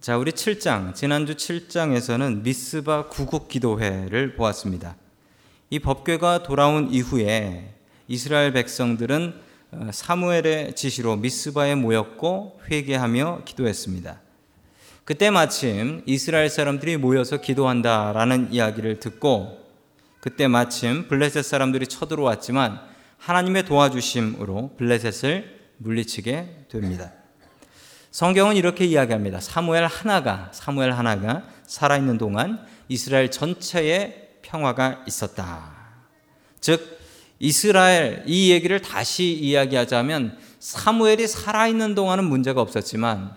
자, 우리 7장, 지난주 7장에서는 미스바 구국 기도회를 보았습니다. 이 법궤가 돌아온 이후에 이스라엘 백성들은 어, 사무엘의 지시로 미스바에 모였고 회개하며 기도했습니다. 그때 마침 이스라엘 사람들이 모여서 기도한다라는 이야기를 듣고 그때 마침 블레셋 사람들이 쳐들어왔지만 하나님의 도와주심으로 블레셋을 물리치게 됩니다. 성경은 이렇게 이야기합니다. 사무엘 하나가 사무엘 하나가 살아 있는 동안 이스라엘 전체에 평화가 있었다. 즉 이스라엘 이 얘기를 다시 이야기하자면 사무엘이 살아 있는 동안은 문제가 없었지만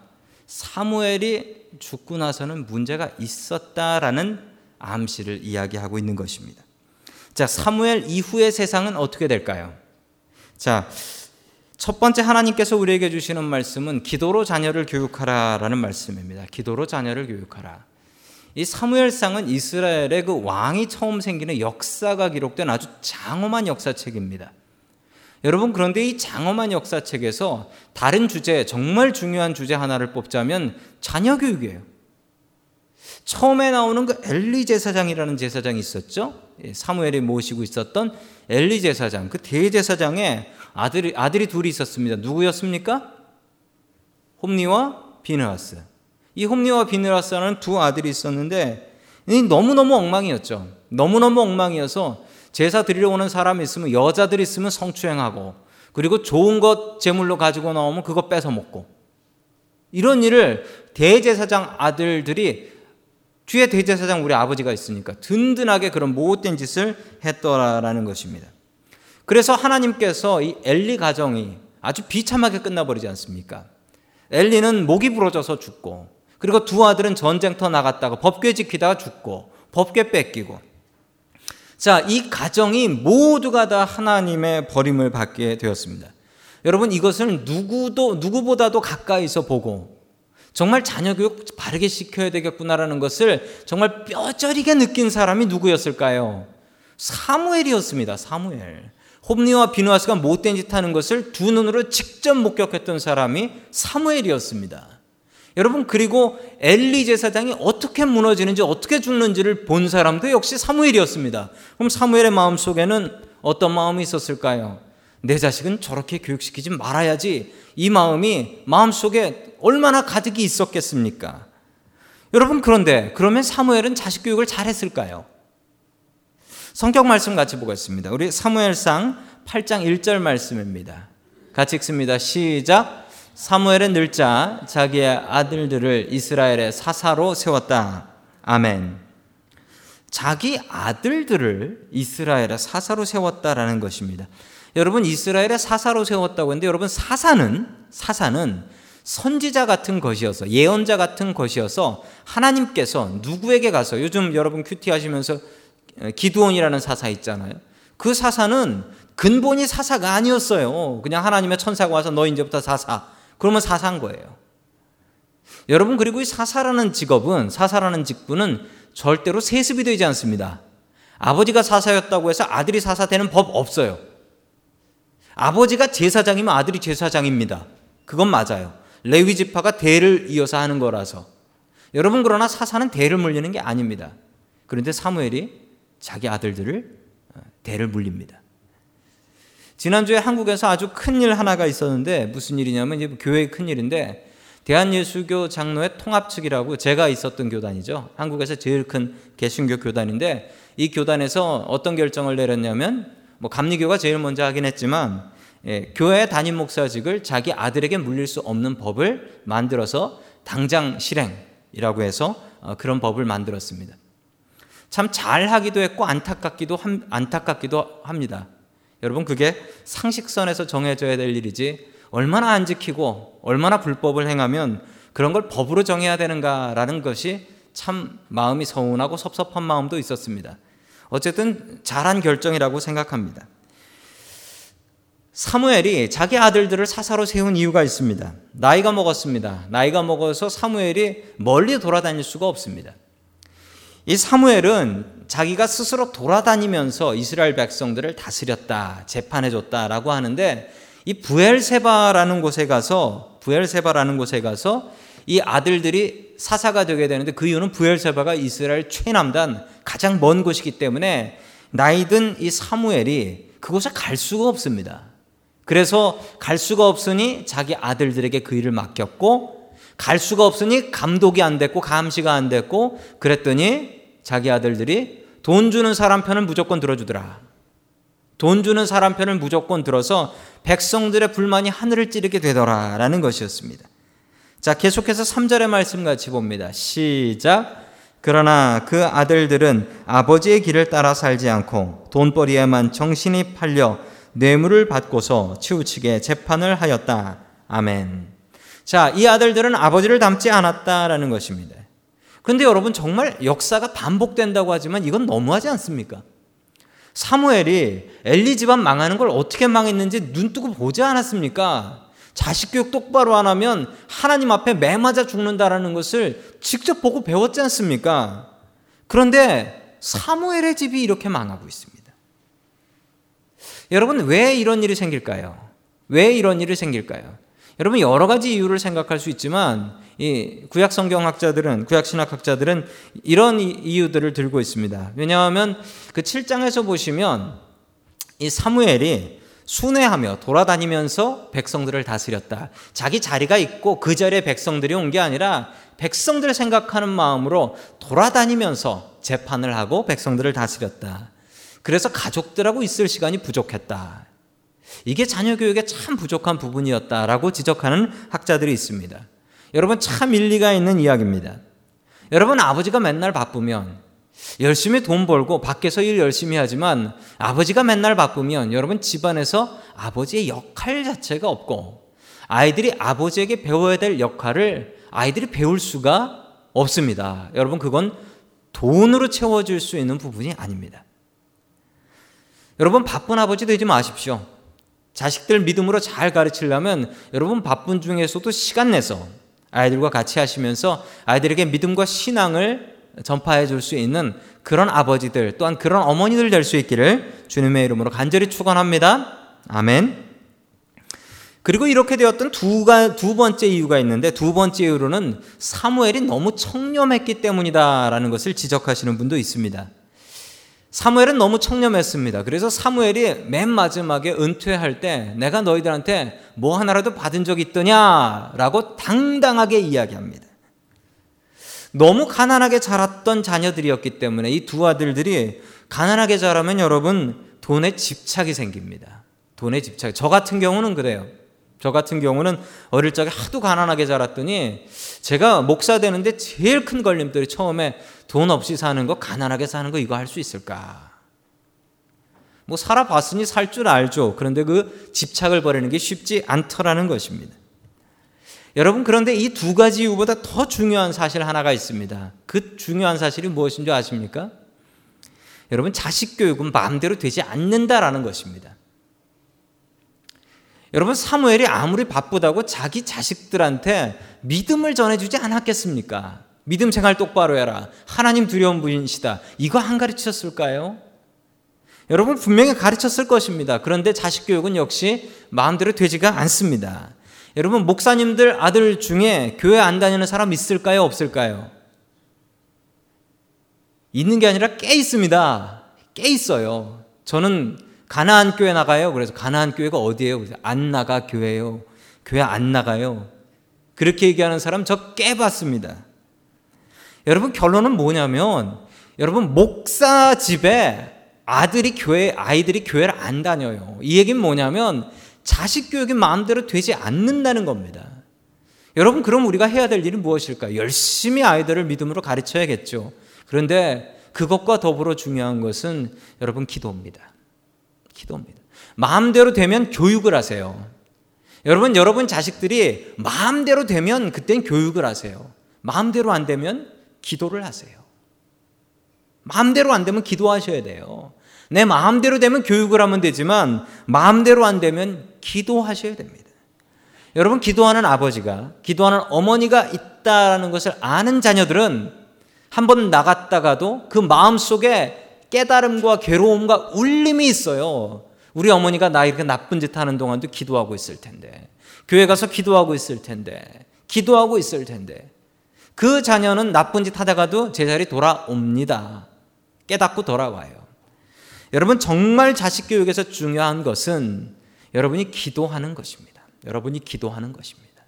사무엘이 죽고 나서는 문제가 있었다라는 암시를 이야기하고 있는 것입니다. 자, 사무엘 이후의 세상은 어떻게 될까요? 자, 첫 번째 하나님께서 우리에게 주시는 말씀은 기도로 자녀를 교육하라라는 말씀입니다. 기도로 자녀를 교육하라. 이 사무엘상은 이스라엘의 그 왕이 처음 생기는 역사가 기록된 아주 장엄한 역사책입니다. 여러분 그런데 이 장엄한 역사책에서 다른 주제 정말 중요한 주제 하나를 뽑자면 자녀 교육이에요. 처음에 나오는 그 엘리 제사장이라는 제사장이 있었죠. 예, 사무엘이 모시고 있었던 엘리 제사장, 그 대제사장에 아들이 아들이 둘이 있었습니다. 누구였습니까? 홈니와 비느하스. 이 홈니와 비느하스는 두 아들이 있었는데 너무너무 엉망이었죠. 너무너무 엉망이어서 제사 드리러 오는 사람이 있으면 여자들 있으면 성추행하고 그리고 좋은 것 제물로 가지고 나오면 그거 뺏어 먹고 이런 일을 대제사장 아들들이 뒤에 대제사장 우리 아버지가 있으니까 든든하게 그런 못된 짓을 했더라라는 것입니다. 그래서 하나님께서 이 엘리 가정이 아주 비참하게 끝나버리지 않습니까? 엘리는 목이 부러져서 죽고 그리고 두 아들은 전쟁터 나갔다가 법궤 지키다가 죽고 법궤 뺏기고 자, 이 가정이 모두가 다 하나님의 버림을 받게 되었습니다. 여러분 이것을 누구도 누구보다도 가까이서 보고 정말 자녀 교육 바르게 시켜야 되겠구나라는 것을 정말 뼈저리게 느낀 사람이 누구였을까요? 사무엘이었습니다. 사무엘. 홈리와 비누아스가 못된 짓 하는 것을 두 눈으로 직접 목격했던 사람이 사무엘이었습니다. 여러분 그리고 엘리 제사장이 어떻게 무너지는지 어떻게 죽는지를 본 사람도 역시 사무엘이었습니다. 그럼 사무엘의 마음 속에는 어떤 마음이 있었을까요? 내 자식은 저렇게 교육시키지 말아야지. 이 마음이 마음 속에 얼마나 가득이 있었겠습니까? 여러분 그런데 그러면 사무엘은 자식 교육을 잘했을까요? 성경 말씀 같이 보겠습니다. 우리 사무엘상 8장 1절 말씀입니다. 같이 읽습니다. 시작. 사무엘은 늙자 자기의 아들들을 이스라엘의 사사로 세웠다. 아멘. 자기 아들들을 이스라엘의 사사로 세웠다라는 것입니다. 여러분 이스라엘의 사사로 세웠다고 했는데 여러분 사사는 사사는 선지자 같은 것이어서 예언자 같은 것이어서 하나님께서 누구에게 가서 요즘 여러분 큐티 하시면서 기두온이라는 사사 있잖아요. 그 사사는 근본이 사사가 아니었어요. 그냥 하나님의 천사가 와서 너 이제부터 사사. 그러면 사사인 거예요. 여러분 그리고 이 사사라는 직업은 사사라는 직분은 절대로 세습이 되지 않습니다. 아버지가 사사였다고 해서 아들이 사사 되는 법 없어요. 아버지가 제사장이면 아들이 제사장입니다. 그건 맞아요. 레위 지파가 대를 이어서 하는 거라서. 여러분 그러나 사사는 대를 물리는 게 아닙니다. 그런데 사무엘이 자기 아들들을 어, 대를 물립니다. 지난주에 한국에서 아주 큰 일 하나가 있었는데 무슨 일이냐면 이제 교회의 큰 일인데 대한예수교 장로회 통합 측이라고 제가 있었던 교단이죠. 한국에서 제일 큰 개신교 교단인데 이 교단에서 어떤 결정을 내렸냐면 뭐 감리교가 제일 먼저 하긴 했지만 예, 교회 담임 목사직을 자기 아들에게 물릴 수 없는 법을 만들어서 당장 실행이라고 해서 어, 그런 법을 만들었습니다. 참 잘하기도 했고 안타깝기도 함, 안타깝기도 합니다. 여러분 그게 상식선에서 정해져야 될 일이지 얼마나 안 지키고 얼마나 불법을 행하면 그런 걸 법으로 정해야 되는가라는 것이 참 마음이 서운하고 섭섭한 마음도 있었습니다. 어쨌든 잘한 결정이라고 생각합니다. 사무엘이 자기 아들들을 사사로 세운 이유가 있습니다. 나이가 먹었습니다. 나이가 먹어서 사무엘이 멀리 돌아다닐 수가 없습니다. 이 사무엘은 자기가 스스로 돌아다니면서 이스라엘 백성들을 다스렸다, 재판해줬다라고 하는데 이 부엘세바라는 곳에 가서 부엘세바라는 곳에 가서 이 아들들이 사사가 되게 되는데 그 이유는 부엘세바가 이스라엘 최남단 가장 먼 곳이기 때문에 나이든 이 사무엘이 그곳에 갈 수가 없습니다. 그래서 갈 수가 없으니 자기 아들들에게 그 일을 맡겼고 갈 수가 없으니 감독이 안 됐고 감시가 안 됐고 그랬더니 자기 아들들이 돈 주는 사람 편을 무조건 들어주더라. 돈 주는 사람 편을 무조건 들어서 백성들의 불만이 하늘을 찌르게 되더라라는 것이었습니다. 자, 계속해서 3절의 말씀 같이 봅니다. 시작. 그러나 그 아들들은 아버지의 길을 따라 살지 않고 돈벌이에만 정신이 팔려 뇌물을 받고서 치우치게 재판을 하였다. 아멘. 자, 이 아들들은 아버지를 닮지 않았다라는 것입니다. 근데 여러분 정말 역사가 반복된다고 하지만 이건 너무하지 않습니까? 사무엘이 엘리 집안 망하는 걸 어떻게 망했는지 눈 뜨고 보지 않았습니까? 자식 교육 똑바로 안 하면 하나님 앞에 매 맞아 죽는다라는 것을 직접 보고 배웠지 않습니까? 그런데 사무엘의 집이 이렇게 망하고 있습니다. 여러분 왜 이런 일이 생길까요? 왜 이런 일이 생길까요? 여러분 여러 가지 이유를 생각할 수 있지만 이 구약 성경학자들은 구약 신학학자들은 이런 이유들을 들고 있습니다. 왜냐하면 그 7장에서 보시면 이 사무엘이 순회하며 돌아다니면서 백성들을 다스렸다. 자기 자리가 있고 그 자리에 백성들이 온 게 아니라 백성들을 생각하는 마음으로 돌아다니면서 재판을 하고 백성들을 다스렸다. 그래서 가족들하고 있을 시간이 부족했다. 이게 자녀 교육에 참 부족한 부분이었다라고 지적하는 학자들이 있습니다. 여러분 참 일리가 있는 이야기입니다. 여러분 아버지가 맨날 바쁘면 열심히 돈 벌고 밖에서 일 열심히 하지만 아버지가 맨날 바쁘면 여러분 집안에서 아버지의 역할 자체가 없고 아이들이 아버지에게 배워야 될 역할을 아이들이 배울 수가 없습니다. 여러분 그건 돈으로 채워줄 수 있는 부분이 아닙니다. 여러분 바쁜 아버지 되지 마십시오. 자식들 믿음으로 잘 가르치려면 여러분 바쁜 중에서도 시간 내서 아이들과 같이 하시면서 아이들에게 믿음과 신앙을 전파해 줄 수 있는 그런 아버지들 또한 그런 어머니들 될 수 있기를 주님의 이름으로 간절히 축원합니다. 아멘. 그리고 이렇게 되었던 두가, 두 번째 이유가 있는데 두 번째 이유로는 사무엘이 너무 청렴했기 때문이다라는 것을 지적하시는 분도 있습니다. 사무엘은 너무 청렴했습니다. 그래서 사무엘이 맨 마지막에 은퇴할 때 내가 너희들한테 뭐 하나라도 받은 적 있더냐라고 당당하게 이야기합니다. 너무 가난하게 자랐던 자녀들이었기 때문에 이 두 아들들이 가난하게 자라면 여러분 돈에 집착이 생깁니다. 돈에 집착. 저 같은 경우는 그래요. 저 같은 경우는 어릴 적에 하도 가난하게 자랐더니 제가 목사 되는데 제일 큰 걸림돌이 처음에 돈 없이 사는 거, 가난하게 사는 거 이거 할 수 있을까? 뭐 살아봤으니 살 줄 알죠. 그런데 그 집착을 버리는 게 쉽지 않더라는 것입니다. 여러분 그런데 이 두 가지 이유보다 더 중요한 사실 하나가 있습니다. 그 중요한 사실이 무엇인 줄 아십니까? 여러분 자식 교육은 마음대로 되지 않는다라는 것입니다. 여러분 사무엘이 아무리 바쁘다고 자기 자식들한테 믿음을 전해주지 않았겠습니까? 믿음 생활 똑바로 해라. 하나님 두려운 분이시다. 이거 안 가르쳤을까요? 여러분 분명히 가르쳤을 것입니다. 그런데 자식 교육은 역시 마음대로 되지가 않습니다. 여러분 목사님들 아들 중에 교회 안 다니는 사람 있을까요? 없을까요? 있는 게 아니라 꽤 있습니다. 꽤 있어요. 저는 가나안 교회 나가요. 그래서 가나안 교회가 어디예요? 그래서 안 나가 교회요. 교회 안 나가요. 그렇게 얘기하는 사람 저꽤 봤습니다. 여러분 결론은 뭐냐면 여러분 목사 집에 아들이 교회 아이들이 교회를 안 다녀요. 이 얘기는 뭐냐면 자식 교육이 마음대로 되지 않는다는 겁니다. 여러분, 그럼 우리가 해야 될 일은 무엇일까요? 열심히 아이들을 믿음으로 가르쳐야겠죠. 그런데 그것과 더불어 중요한 것은 여러분 기도입니다. 기도입니다. 마음대로 되면 교육을 하세요. 여러분, 여러분 자식들이 마음대로 되면 그땐 교육을 하세요. 마음대로 안 되면 기도를 하세요. 마음대로 안 되면 기도하셔야 돼요. 내 마음대로 되면 교육을 하면 되지만 마음대로 안 되면 기도하셔야 됩니다. 여러분 기도하는 아버지가 기도하는 어머니가 있다라는 것을 아는 자녀들은 한 번 나갔다가도 그 마음 속에 깨달음과 괴로움과 울림이 있어요. 우리 어머니가 나 이렇게 나쁜 짓 하는 동안도 기도하고 있을 텐데 교회 가서 기도하고 있을 텐데 기도하고 있을 텐데 그 자녀는 나쁜 짓 하다가도 제자리 돌아옵니다. 깨닫고 돌아와요. 여러분 정말 자식 교육에서 중요한 것은 여러분이 기도하는 것입니다. 여러분이 기도하는 것입니다.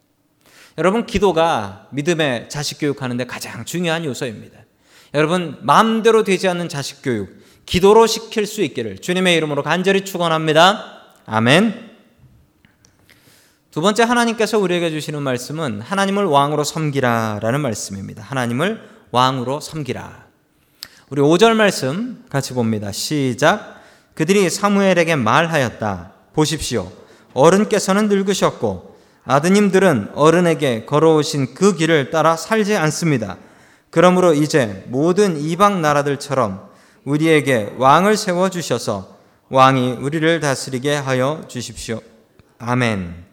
여러분 기도가 믿음의 자식 교육하는데 가장 중요한 요소입니다. 여러분 마음대로 되지 않는 자식 교육 기도로 시킬 수 있기를 주님의 이름으로 간절히 축원합니다. 아멘. 두 번째 하나님께서 우리에게 주시는 말씀은 하나님을 왕으로 섬기라라는 말씀입니다. 하나님을 왕으로 섬기라. 우리 5절 말씀 같이 봅니다. 시작. 그들이 사무엘에게 말하였다. 보십시오. 어른께서는 늙으셨고 아드님들은 어른에게 걸어오신 그 길을 따라 살지 않습니다. 그러므로 이제 모든 이방 나라들처럼 우리에게 왕을 세워 주셔서 왕이 우리를 다스리게 하여 주십시오. 아멘.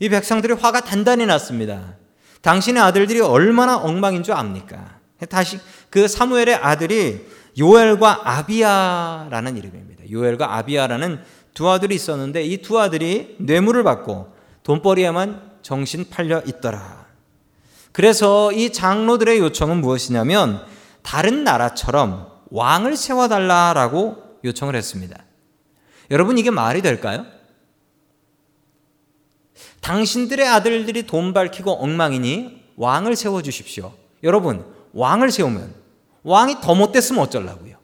이 백성들이 화가 단단히 났습니다. 당신의 아들들이 얼마나 엉망인 줄 압니까? 다시 그 사무엘의 아들이 요엘과 아비야라는 이름입니다. 요엘과 아비야라는 두 아들이 있었는데 이 두 아들이 뇌물을 받고 돈벌이에만 정신 팔려 있더라. 그래서 이 장로들의 요청은 무엇이냐면 다른 나라처럼 왕을 세워달라라고 요청을 했습니다. 여러분 이게 말이 될까요? 당신들의 아들들이 돈 밝히고 엉망이니 왕을 세워 주십시오. 여러분, 왕을 세우면 왕이 더 못됐으면 어쩌려고요?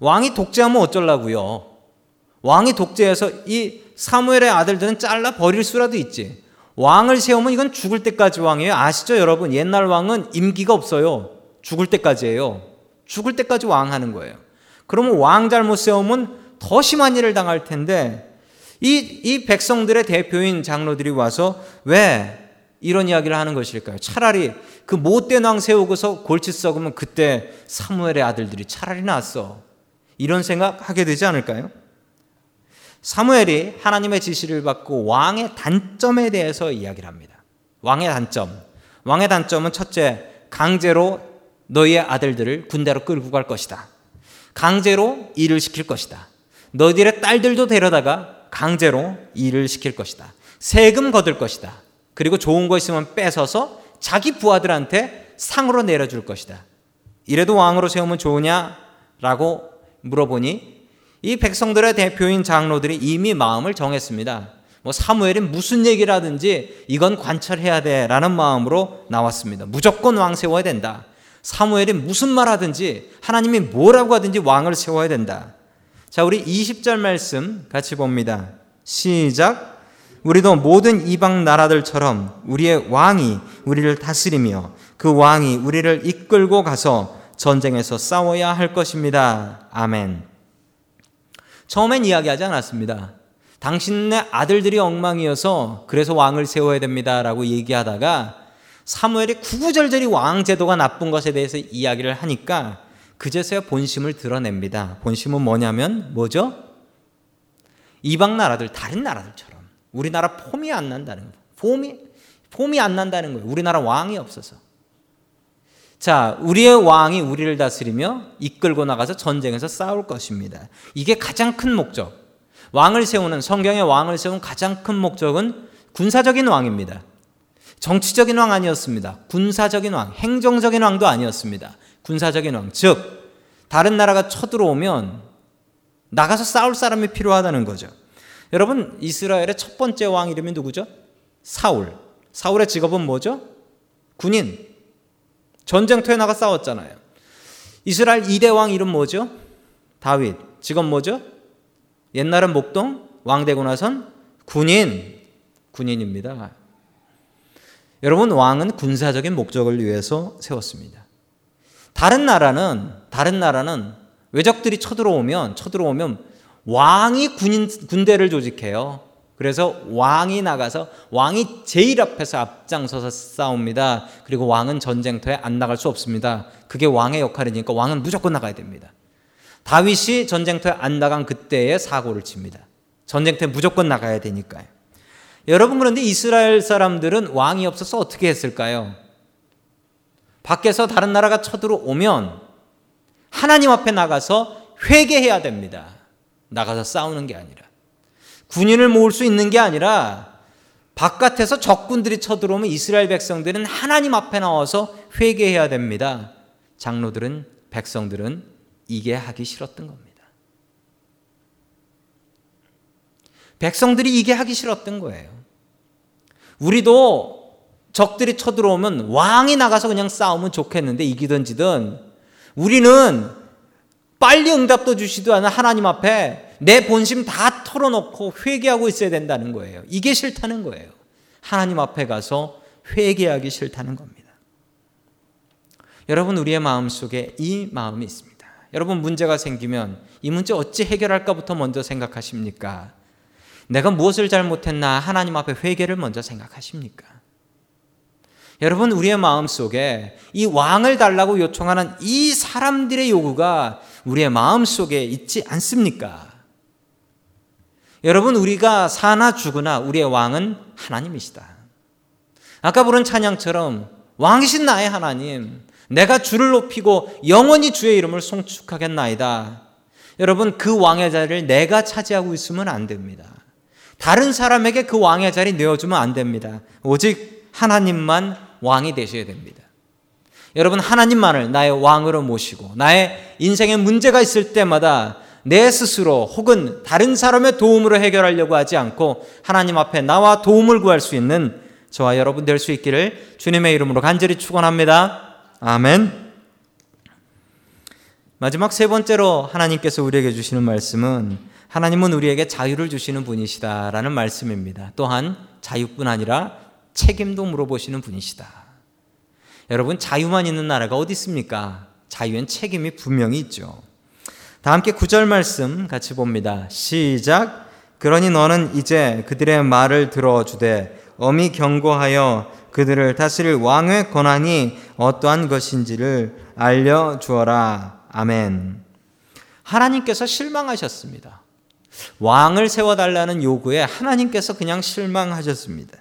왕이 독재하면 어쩌려고요? 왕이 독재해서 이 사무엘의 아들들은 잘라 버릴 수라도 있지. 왕을 세우면 이건 죽을 때까지 왕이에요. 아시죠, 여러분? 옛날 왕은 임기가 없어요. 죽을 때까지예요. 죽을 때까지 왕 하는 거예요. 그러면 왕 잘못 세우면 더 심한 일을 당할 텐데 이, 이 백성들의 대표인 장로들이 와서 왜 이런 이야기를 하는 것일까요? 차라리 그 못된 왕 세우고서 골치 썩으면 그때 사무엘의 아들들이 차라리 낫어. 이런 생각하게 되지 않을까요? 사무엘이 하나님의 지시를 받고 왕의 단점에 대해서 이야기를 합니다. 왕의 단점. 왕의 단점은 첫째, 강제로 너희의 아들들을 군대로 끌고 갈 것이다. 강제로 일을 시킬 것이다. 너희들의 딸들도 데려다가 강제로 일을 시킬 것이다. 세금 거둘 것이다. 그리고 좋은 거 있으면 뺏어서 자기 부하들한테 상으로 내려줄 것이다. 이래도 왕으로 세우면 좋으냐? 라고 물어보니 이 백성들의 대표인 장로들이 이미 마음을 정했습니다. 뭐 사무엘이 무슨 얘기를 하든지 이건 관철해야 돼라는 마음으로 나왔습니다. 무조건 왕 세워야 된다. 사무엘이 무슨 말 하든지 하나님이 뭐라고 하든지 왕을 세워야 된다. 자, 우리 20절 말씀 같이 봅니다. 시작. 우리도 모든 이방 나라들처럼 우리의 왕이 우리를 다스리며 그 왕이 우리를 이끌고 가서 전쟁에서 싸워야 할 것입니다. 아멘. 처음엔 이야기하지 않았습니다. 당신네 아들들이 엉망이어서 그래서 왕을 세워야 됩니다라고 얘기하다가 사무엘이 구구절절히 왕 제도가 나쁜 것에 대해서 이야기를 하니까 그제서야 본심을 드러냅니다. 본심은 뭐냐면 뭐죠? 이방 나라들 다른 나라들처럼 우리나라 폼이 안 난다는 거. 폼이 폼이 안 난다는 거예요. 우리나라 왕이 없어서. 자, 우리의 왕이 우리를 다스리며 이끌고 나가서 전쟁에서 싸울 것입니다. 이게 가장 큰 목적. 왕을 세우는 성경의 왕을 세운 가장 큰 목적은 군사적인 왕입니다. 정치적인 왕 아니었습니다. 군사적인 왕, 행정적인 왕도 아니었습니다. 군사적인 왕. 즉, 다른 나라가 쳐들어오면 나가서 싸울 사람이 필요하다는 거죠. 여러분, 이스라엘의 첫 번째 왕 이름이 누구죠? 사울. 사울의 직업은 뭐죠? 군인. 전쟁터에 나가 싸웠잖아요. 이스라엘 2대 왕 이름 뭐죠? 다윗. 직업 뭐죠? 옛날은 목동, 왕 되고 나선 군인. 군인입니다. 여러분, 왕은 군사적인 목적을 위해서 세웠습니다. 다른 나라는 다른 나라는 외적들이 쳐들어오면 쳐들어오면 왕이 군인 군대를 조직해요. 그래서 왕이 나가서 왕이 제일 앞에서 앞장서서 싸웁니다. 그리고 왕은 전쟁터에 안 나갈 수 없습니다. 그게 왕의 역할이니까 왕은 무조건 나가야 됩니다. 다윗이 전쟁터에 안 나간 그때에 사고를 칩니다. 전쟁터에 무조건 나가야 되니까요. 여러분 그런데 이스라엘 사람들은 왕이 없어서 어떻게 했을까요? 밖에서 다른 나라가 쳐들어오면 하나님 앞에 나가서 회개해야 됩니다. 나가서 싸우는 게 아니라. 군인을 모을 수 있는 게 아니라 바깥에서 적군들이 쳐들어오면 이스라엘 백성들은 하나님 앞에 나와서 회개해야 됩니다. 장로들은 백성들은 이게 하기 싫었던 겁니다. 백성들이 이게 하기 싫었던 거예요. 우리도 적들이 쳐들어오면 왕이 나가서 그냥 싸우면 좋겠는데 이기든 지든 우리는 빨리 응답도 주시도 않은 하나님 앞에 내 본심 다 털어놓고 회개하고 있어야 된다는 거예요. 이게 싫다는 거예요. 하나님 앞에 가서 회개하기 싫다는 겁니다. 여러분, 우리의 마음 속에 이 마음이 있습니다. 여러분, 문제가 생기면 이 문제 어찌 해결할까부터 먼저 생각하십니까? 내가 무엇을 잘못했나 하나님 앞에 회개를 먼저 생각하십니까? 여러분, 우리의 마음 속에 이 왕을 달라고 요청하는 이 사람들의 요구가 우리의 마음 속에 있지 않습니까? 여러분, 우리가 사나 죽으나 우리의 왕은 하나님이시다. 아까 부른 찬양처럼 왕이신 나의 하나님, 내가 주를 높이고 영원히 주의 이름을 송축하겠나이다. 여러분, 그 왕의 자리를 내가 차지하고 있으면 안 됩니다. 다른 사람에게 그 왕의 자리 내어주면 안 됩니다. 오직 하나님만 왕이 되셔야 됩니다. 여러분, 하나님만을 나의 왕으로 모시고 나의 인생에 문제가 있을 때마다 내 스스로 혹은 다른 사람의 도움으로 해결하려고 하지 않고 하나님 앞에 나와 도움을 구할 수 있는 저와 여러분 될 수 있기를 주님의 이름으로 간절히 축원합니다. 아멘. 마지막 세 번째로 하나님께서 우리에게 주시는 말씀은 하나님은 우리에게 자유를 주시는 분이시다라는 말씀입니다. 또한 자유뿐 아니라 책임도 물어보시는 분이시다. 여러분 자유만 있는 나라가 어디 있습니까? 자유엔 책임이 분명히 있죠. 다 함께 구절 말씀 같이 봅니다. 시작. 그러니 너는 이제 그들의 말을 들어주되 엄히 경고하여 그들을 다스릴 왕의 권한이 어떠한 것인지를 알려 주어라. 아멘. 하나님께서 실망하셨습니다. 왕을 세워 달라는 요구에 하나님께서 그냥 실망하셨습니다.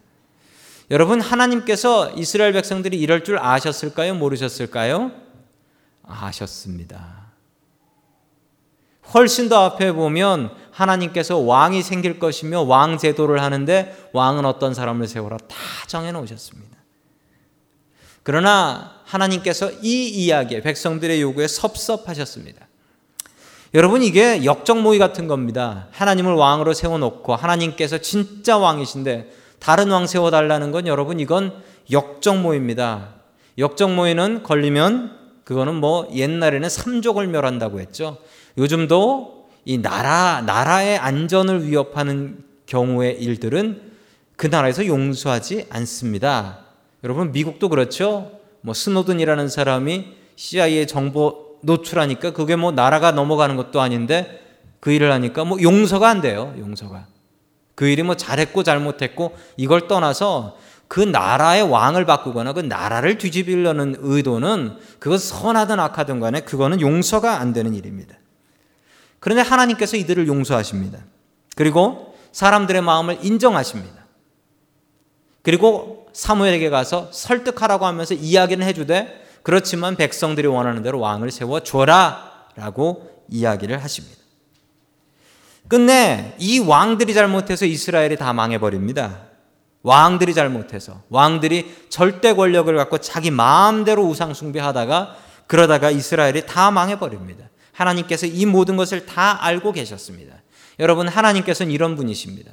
여러분, 하나님께서 이스라엘 백성들이 이럴 줄 아셨을까요? 모르셨을까요? 아셨습니다. 훨씬 더 앞에 보면 하나님께서 왕이 생길 것이며 왕 제도를 하는데 왕은 어떤 사람을 세우라 다 정해 놓으셨습니다. 그러나 하나님께서 이 이야기에 백성들의 요구에 섭섭하셨습니다. 여러분 이게 역적 모의 같은 겁니다. 하나님을 왕으로 세워 놓고 하나님께서 진짜 왕이신데 다른 왕 세워 달라는 건 여러분 이건 역적 모입니다. 역적 모의는 걸리면 그거는 뭐 옛날에는 삼족을 멸한다고 했죠. 요즘도 이 나라 나라의 안전을 위협하는 경우의 일들은 그 나라에서 용서하지 않습니다. 여러분 미국도 그렇죠. 뭐 스노든이라는 사람이 CIA 정보 노출하니까 그게 뭐 나라가 넘어가는 것도 아닌데 그 일을 하니까 뭐 용서가 안 돼요. 용서가. 그 일이 뭐 잘했고 잘못했고 이걸 떠나서 그 나라의 왕을 바꾸거나 그 나라를 뒤집으려는 의도는 그것 선하든 악하든 간에 그거는 용서가 안 되는 일입니다. 그런데 하나님께서 이들을 용서하십니다. 그리고 사람들의 마음을 인정하십니다. 그리고 사무엘에게 가서 설득하라고 하면서 이야기는 해주되 그렇지만 백성들이 원하는 대로 왕을 세워 줘라 라고 이야기를 하십니다. 끝내 이 왕들이 잘못해서 이스라엘이 다 망해버립니다. 왕들이 잘못해서 왕들이 절대 권력을 갖고 자기 마음대로 우상 숭배하다가 그러다가 이스라엘이 다 망해버립니다. 하나님께서 이 모든 것을 다 알고 계셨습니다. 여러분, 하나님께서는 이런 분이십니다.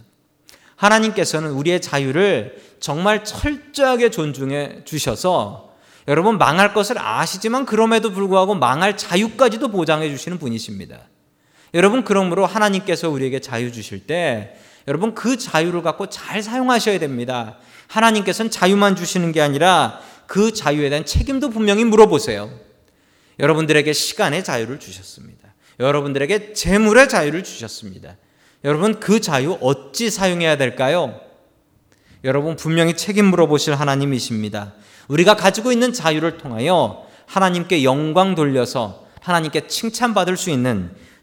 하나님께서는 우리의 자유를 정말 철저하게 존중해 주셔서 여러분 망할 것을 아시지만 그럼에도 불구하고 망할 자유까지도 보장해 주시는 분이십니다. 여러분 그러므로 하나님께서 우리에게 자유 주실 때 여러분 그 자유를 갖고 잘 사용하셔야 됩니다. 하나님께서는 자유만 주시는 게 아니라 그 자유에 대한 책임도 분명히 물어보세요. 여러분들에게 시간의 자유를 주셨습니다. 여러분들에게 재물의 자유를 주셨습니다. 여러분 그 자유 어찌 사용해야 될까요? 여러분 분명히 책임 물어보실 하나님이십니다. 우리가 가지고 있는 자유를 통하여 하나님께 영광 돌려서 하나님께 칭찬받을 수 있는